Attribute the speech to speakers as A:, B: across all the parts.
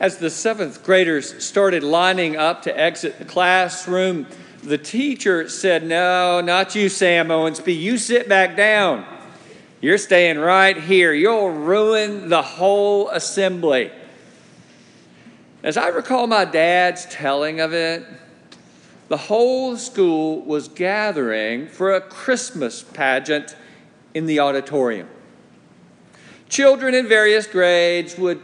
A: As the seventh graders started lining up to exit the classroom, the teacher said, No, not you, Sam Owensby. You sit back down. You're staying right here. You'll ruin the whole assembly. As I recall my dad's telling of it, the whole school was gathering for a Christmas pageant in the auditorium. Children in various grades would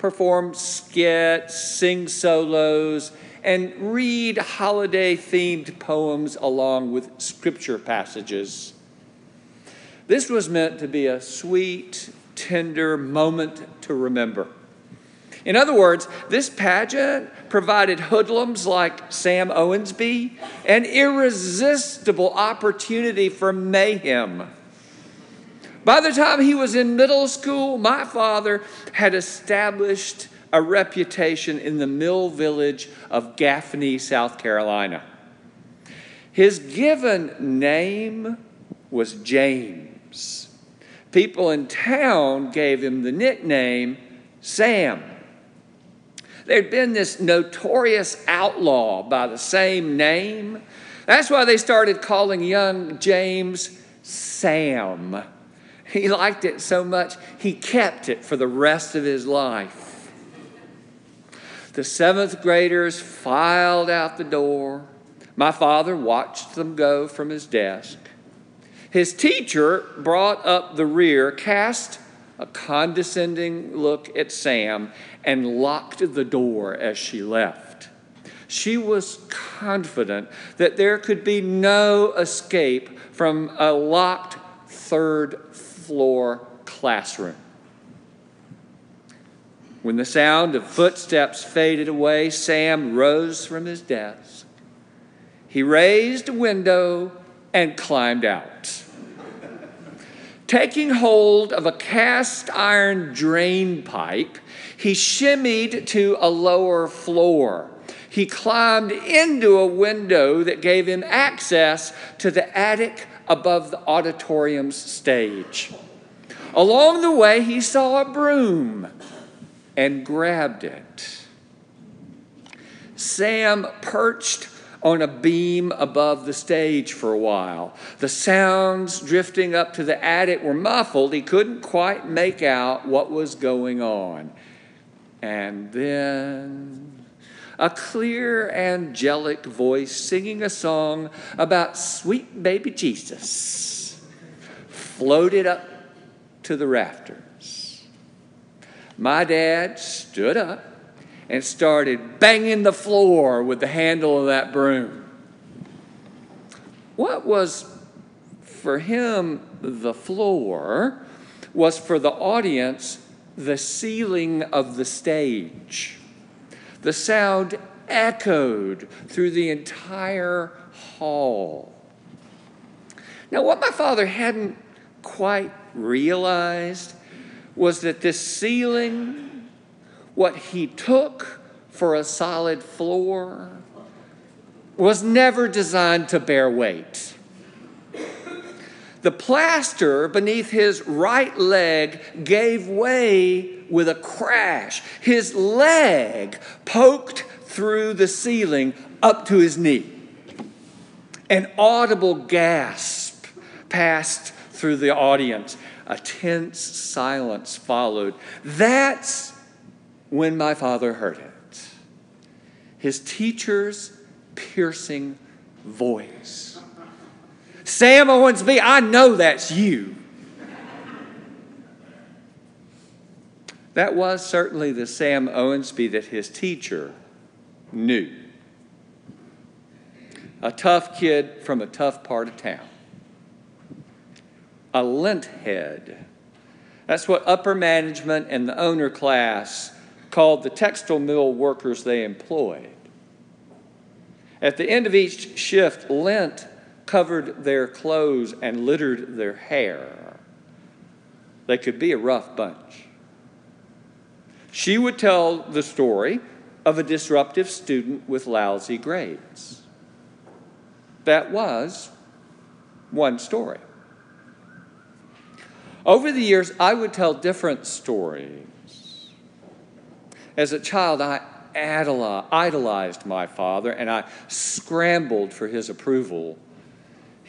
A: perform skits, sing solos, and read holiday themed poems along with scripture passages. This was meant to be a sweet, tender moment to remember. In other words, this pageant provided hoodlums like Sam Owensby an irresistible opportunity for mayhem. By the time he was in middle school, my father had established a reputation in the mill village of Gaffney, South Carolina. His given name was James. People in town gave him the nickname Sam. There'd been this notorious outlaw by the same name. That's why they started calling young James Sam. He liked it so much, he kept it for the rest of his life. The seventh graders filed out the door. My father watched them go from his desk. His teacher brought up the rear, cast a condescending look at Sam, and locked the door as she left. She was confident that there could be no escape from a locked third floor classroom. When the sound of footsteps faded away, Sam rose from his desk. He raised a window and climbed out. Taking hold of a cast iron drain pipe, he shimmied to a lower floor. He climbed into a window that gave him access to the attic above the auditorium's stage. Along the way, he saw a broom and grabbed it. Sam perched on a beam above the stage for a while. The sounds drifting up to the attic were muffled. He couldn't quite make out what was going on. And then a clear, angelic voice singing a song about sweet baby Jesus floated up to the rafters my dad stood up and started banging the floor with the handle of that broom. What was for him the floor was for the audience the ceiling of the stage. The sound echoed through the entire hall. Now, what my father hadn't quite realized was that this ceiling, what he took for a solid floor, was never designed to bear weight. The plaster beneath his right leg gave way with a crash. His leg poked through the ceiling up to his knee. An audible gasp passed through the audience. A tense silence followed. That's when my father heard it. His teacher's piercing voice. Sam Owensby, I know that's you. That was certainly the Sam Owensby that his teacher knew. A tough kid from a tough part of town a lint head. That's what upper management and the owner class called the textile mill workers they employed. At the end of each shift, lint covered their clothes and littered their hair. They could be a rough bunch. She would tell the story of a disruptive student with lousy grades. That was one story. Over the years, I would tell different stories. As a child, I idolized my father and I scrambled for his approval.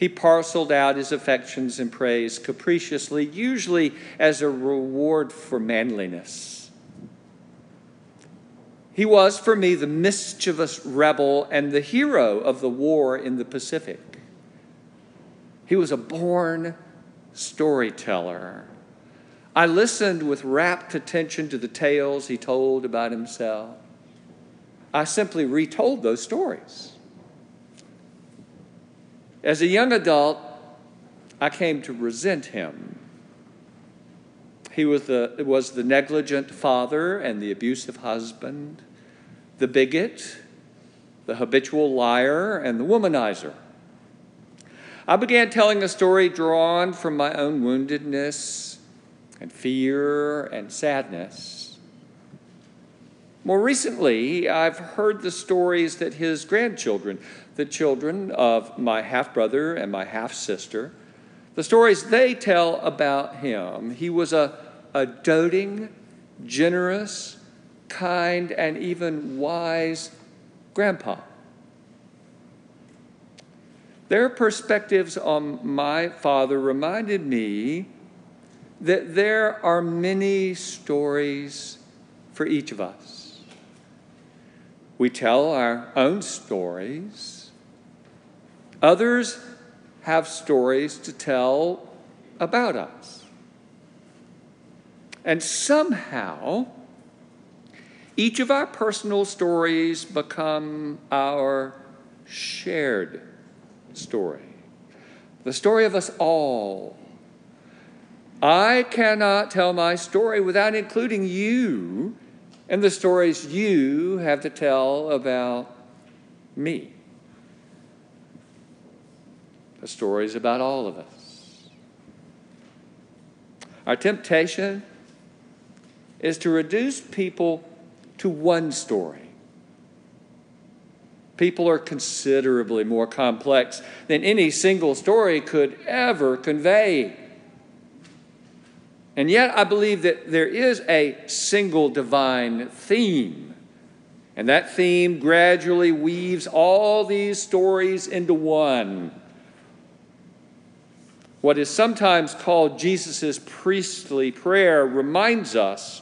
A: He parceled out his affections and praise capriciously, usually as a reward for manliness. He was, for me, the mischievous rebel and the hero of the war in the Pacific. He was a born storyteller. I listened with rapt attention to the tales he told about himself. I simply retold those stories. As a young adult, I came to resent him. He was the, was the negligent father and the abusive husband, the bigot, the habitual liar, and the womanizer. I began telling a story drawn from my own woundedness and fear and sadness. More recently, I've heard the stories that his grandchildren, the children of my half brother and my half sister, the stories they tell about him. He was a, a doting, generous, kind, and even wise grandpa. Their perspectives on my father reminded me that there are many stories for each of us. We tell our own stories, others have stories to tell about us. And somehow, each of our personal stories become our shared story, the story of us all. I cannot tell my story without including you and the stories you have to tell about me. The stories about all of us. Our temptation is to reduce people to one story People are considerably more complex than any single story could ever convey. And yet, I believe that there is a single divine theme. And that theme gradually weaves all these stories into one. What is sometimes called Jesus' priestly prayer reminds us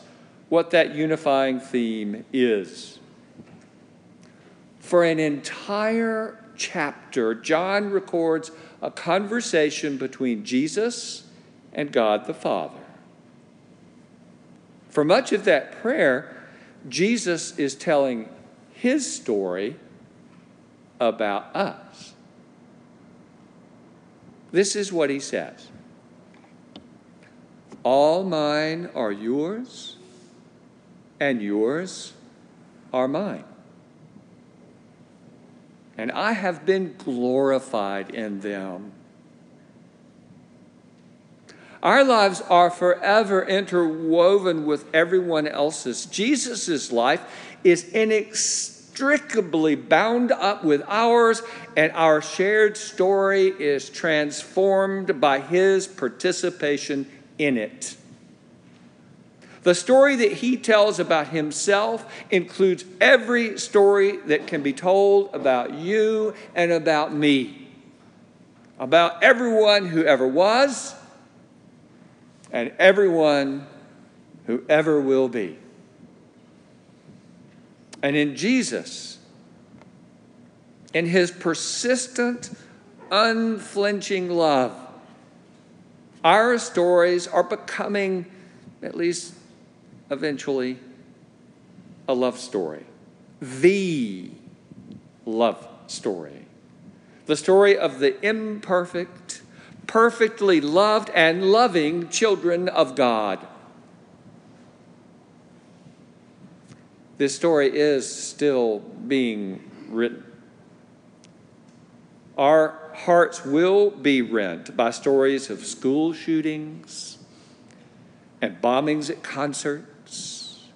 A: what that unifying theme is. For an entire chapter, John records a conversation between Jesus and God the Father. For much of that prayer, Jesus is telling his story about us. This is what he says All mine are yours, and yours are mine and I have been glorified in them. Our lives are forever interwoven with everyone else's. Jesus' life is inextricably bound up with ours, and our shared story is transformed by his participation in it. The story that he tells about himself includes every story that can be told about you and about me, about everyone who ever was and everyone who ever will be. And in Jesus, in his persistent, unflinching love, our stories are becoming, at least eventually a love story. The love story. The story of the imperfect, perfectly loved, and loving children of God. This story is still being written. Our hearts will be rent by stories of school shootings and bombings at concerts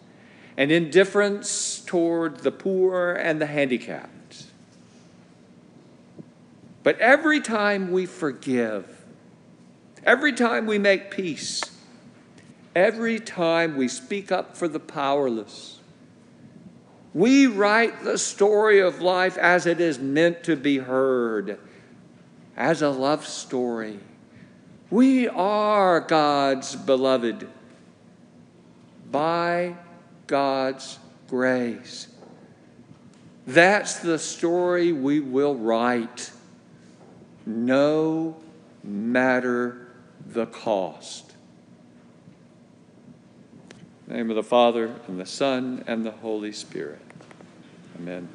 A: and indifference toward the poor and the handicapped. But every time we forgive, every time we make peace, every time we speak up for the powerless, We write the story of life as it is meant to be heard, as a love story. We are God's beloved by God's grace. That's the story we will write, no matter the cost. name of the Father, and the Son, and the Holy Spirit. Amen.